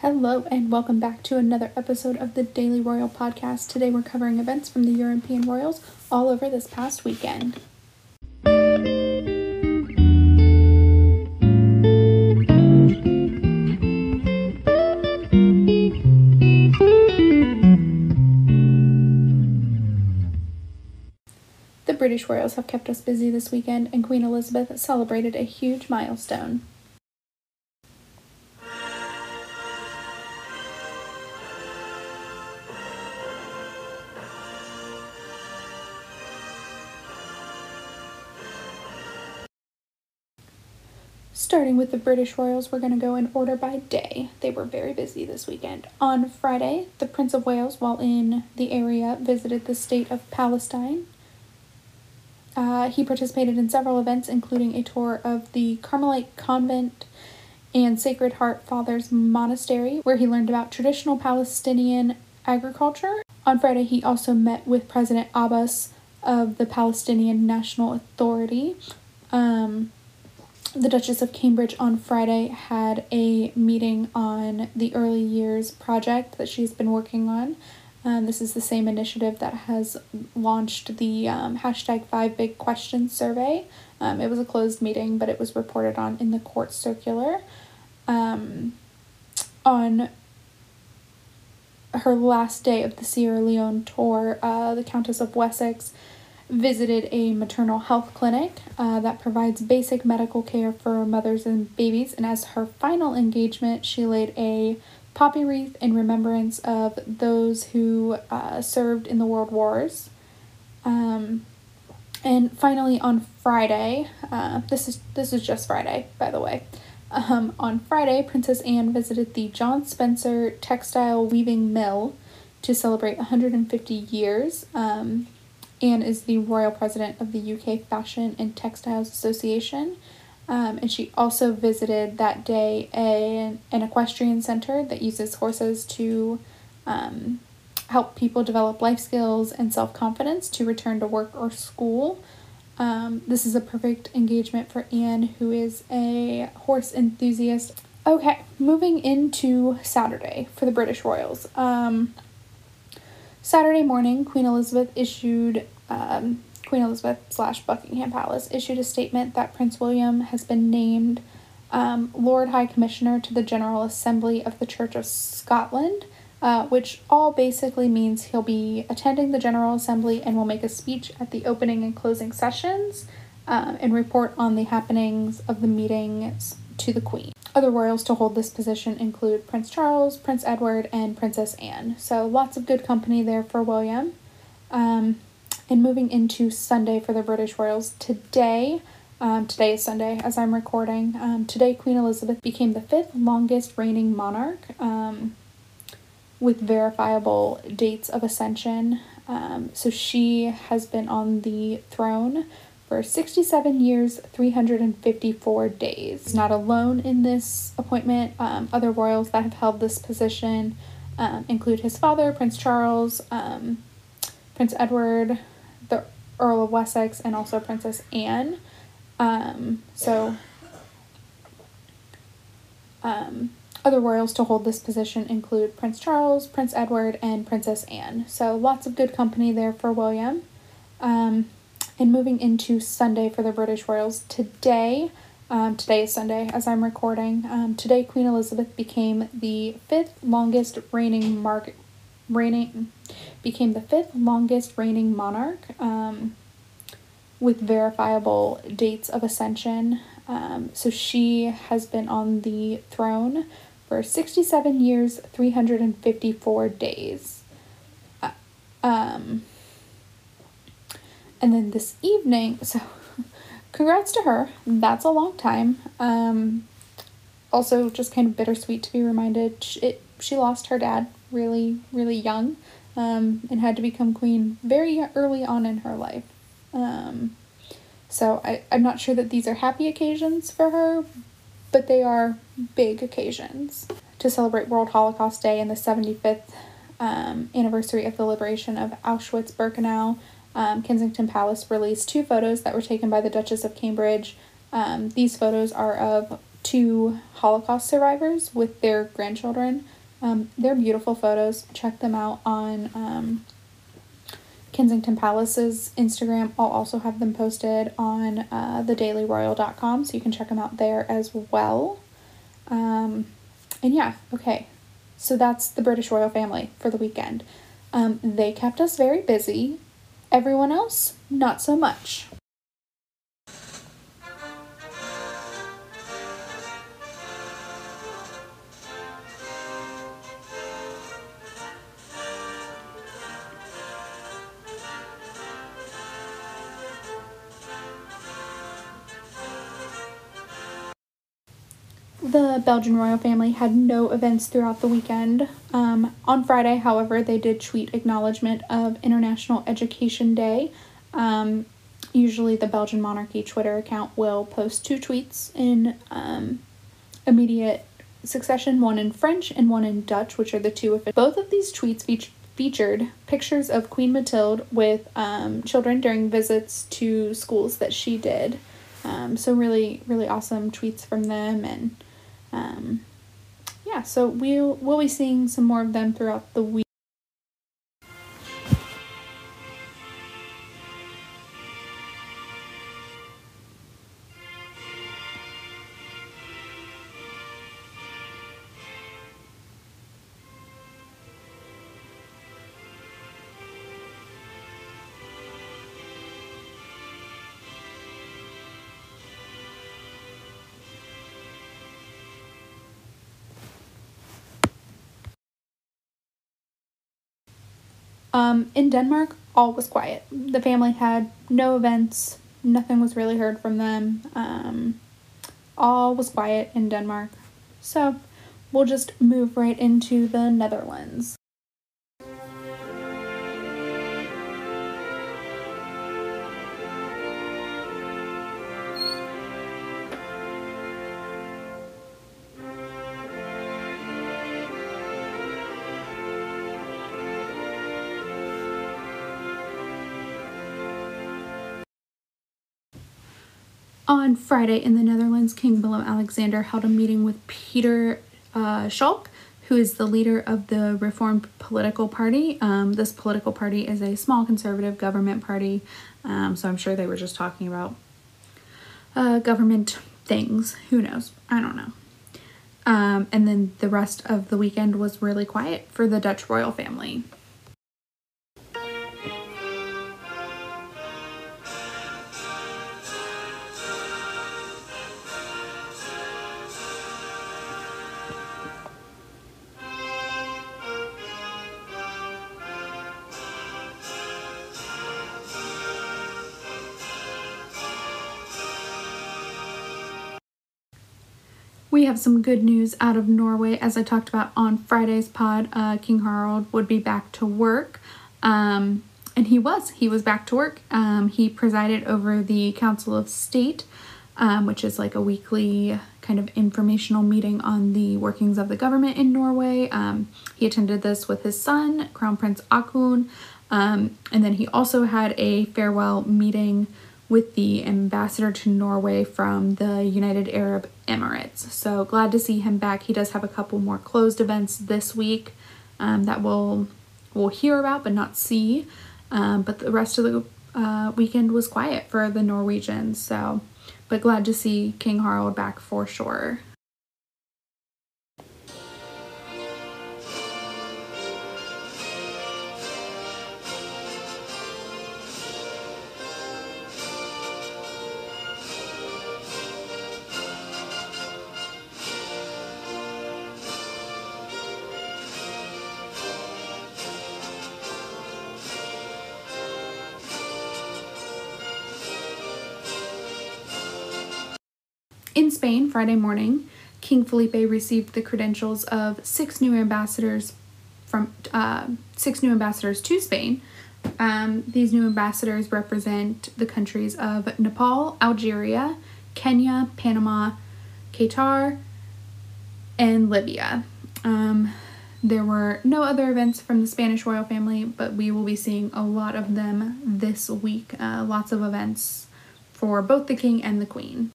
Hello, and welcome back to another episode of the Daily Royal Podcast. Today we're covering events from the European Royals all over this past weekend. The British Royals have kept us busy this weekend, and Queen Elizabeth celebrated a huge milestone. With the British Royals, we're going to go in order by day. They were very busy this weekend. On Friday, the Prince of Wales, while in the area, visited the state of Palestine. Uh, he participated in several events, including a tour of the Carmelite Convent and Sacred Heart Fathers Monastery, where he learned about traditional Palestinian agriculture. On Friday, he also met with President Abbas of the Palestinian National Authority. Um, the Duchess of Cambridge on Friday had a meeting on the early years project that she's been working on. Um, this is the same initiative that has launched the um, hashtag five big questions survey. Um, it was a closed meeting, but it was reported on in the court circular. Um, on her last day of the Sierra Leone tour, uh, the Countess of Wessex visited a maternal health clinic uh, that provides basic medical care for mothers and babies. And as her final engagement, she laid a poppy wreath in remembrance of those who uh, served in the World Wars. Um, and finally, on Friday, uh, this is this is just Friday, by the way. Um, on Friday, Princess Anne visited the John Spencer Textile Weaving Mill to celebrate 150 years. Um, Anne is the royal president of the UK Fashion and Textiles Association. Um, and she also visited that day a, an equestrian center that uses horses to um, help people develop life skills and self confidence to return to work or school. Um, this is a perfect engagement for Anne, who is a horse enthusiast. Okay, moving into Saturday for the British Royals. Um, Saturday morning, Queen Elizabeth issued um, Queen Elizabeth slash Buckingham Palace issued a statement that Prince William has been named um, Lord High Commissioner to the General Assembly of the Church of Scotland, uh, which all basically means he'll be attending the General Assembly and will make a speech at the opening and closing sessions um, and report on the happenings of the meetings to the Queen. Other royals to hold this position include Prince Charles, Prince Edward, and Princess Anne. So lots of good company there for William. Um, and moving into Sunday for the British royals, today, um, today is Sunday as I'm recording. Um, today, Queen Elizabeth became the fifth longest reigning monarch um, with verifiable dates of ascension. Um, so she has been on the throne for 67 years, 354 days. Not alone in this appointment. Um, other royals that have held this position um, include his father, Prince Charles, um, Prince Edward, the Earl of Wessex, and also Princess Anne. Um, so, um, other royals to hold this position include Prince Charles, Prince Edward, and Princess Anne. So, lots of good company there for William. Um, and moving into Sunday for the British royals, today, um, today is Sunday as I'm recording. Um, today, Queen Elizabeth became the fifth longest reigning mark, reigning, became the fifth longest reigning monarch um, with verifiable dates of ascension. Um, so she has been on the throne for 67 years, 354 days. Uh, um, and then this evening, so congrats to her. That's a long time. Um, also, just kind of bittersweet to be reminded it, she lost her dad really, really young um, and had to become queen very early on in her life. Um, so I, I'm not sure that these are happy occasions for her, but they are big occasions to celebrate World Holocaust Day and the 75th um, anniversary of the liberation of Auschwitz Birkenau um, Kensington Palace released two photos that were taken by the Duchess of Cambridge. Um, these photos are of two Holocaust survivors with their grandchildren. Um, they're beautiful photos. Check them out on um, Kensington Palace's Instagram. I'll also have them posted on uh, thedailyroyal.com, so you can check them out there as well. Um, and yeah, okay. So that's the British royal family for the weekend. Um, they kept us very busy. Everyone else, not so much. The Belgian royal family had no events throughout the weekend. Um, on Friday, however, they did tweet acknowledgement of International Education Day. Um, usually, the Belgian monarchy Twitter account will post two tweets in um, immediate succession one in French and one in Dutch, which are the two of Both of these tweets fe- featured pictures of Queen Mathilde with um, children during visits to schools that she did. Um, so, really, really awesome tweets from them and um, yeah, so we'll we'll be seeing some more of them throughout the week. Um, in Denmark, all was quiet. The family had no events, nothing was really heard from them. Um, all was quiet in Denmark. So we'll just move right into the Netherlands. On Friday in the Netherlands, King Willem Alexander held a meeting with Peter uh, Schaalck, who is the leader of the Reformed Political Party. Um, this political party is a small conservative government party, um, so I'm sure they were just talking about uh, government things. Who knows? I don't know. Um, and then the rest of the weekend was really quiet for the Dutch royal family. We have some good news out of Norway. As I talked about on Friday's pod, uh, King Harald would be back to work. Um, and he was. He was back to work. Um, he presided over the Council of State, um, which is like a weekly kind of informational meeting on the workings of the government in Norway. Um, he attended this with his son, Crown Prince Haakon. Um, and then he also had a farewell meeting with the ambassador to Norway from the United Arab Emirates. So glad to see him back. He does have a couple more closed events this week um, that we'll we'll hear about but not see. Um, but the rest of the uh, weekend was quiet for the Norwegians. So, but glad to see King Harald back for sure. In Spain, Friday morning, King Felipe received the credentials of six new ambassadors from uh, six new ambassadors to Spain. Um, these new ambassadors represent the countries of Nepal, Algeria, Kenya, Panama, Qatar, and Libya. Um, there were no other events from the Spanish royal family, but we will be seeing a lot of them this week. Uh, lots of events for both the king and the queen.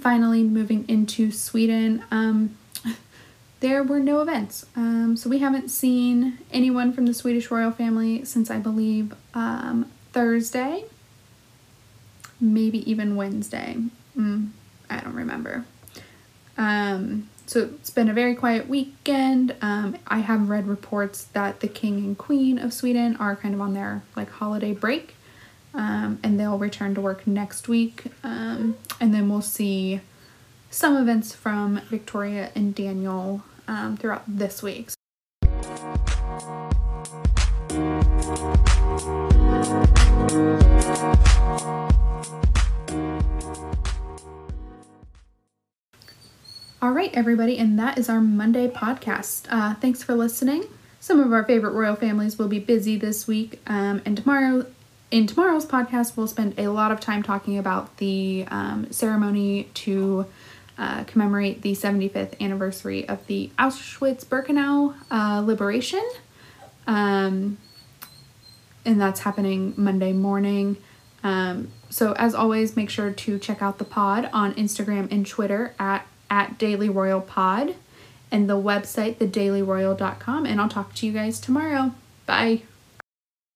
Finally, moving into Sweden, um, there were no events. Um, so we haven't seen anyone from the Swedish royal family since I believe um, Thursday, maybe even Wednesday. Mm, I don't remember. Um, so it's been a very quiet weekend. Um, I have read reports that the king and queen of Sweden are kind of on their like holiday break, um, and they'll return to work next week. Um, and then we'll see some events from Victoria and Daniel um, throughout this week. All right, everybody, and that is our Monday podcast. Uh, thanks for listening. Some of our favorite royal families will be busy this week, um, and tomorrow, in tomorrow's podcast, we'll spend a lot of time talking about the um, ceremony to uh, commemorate the 75th anniversary of the Auschwitz-Birkenau uh, liberation, um, and that's happening Monday morning. Um, so, as always, make sure to check out the pod on Instagram and Twitter at at Daily Royal Pod and the website, thedailyroyal.com. And I'll talk to you guys tomorrow. Bye.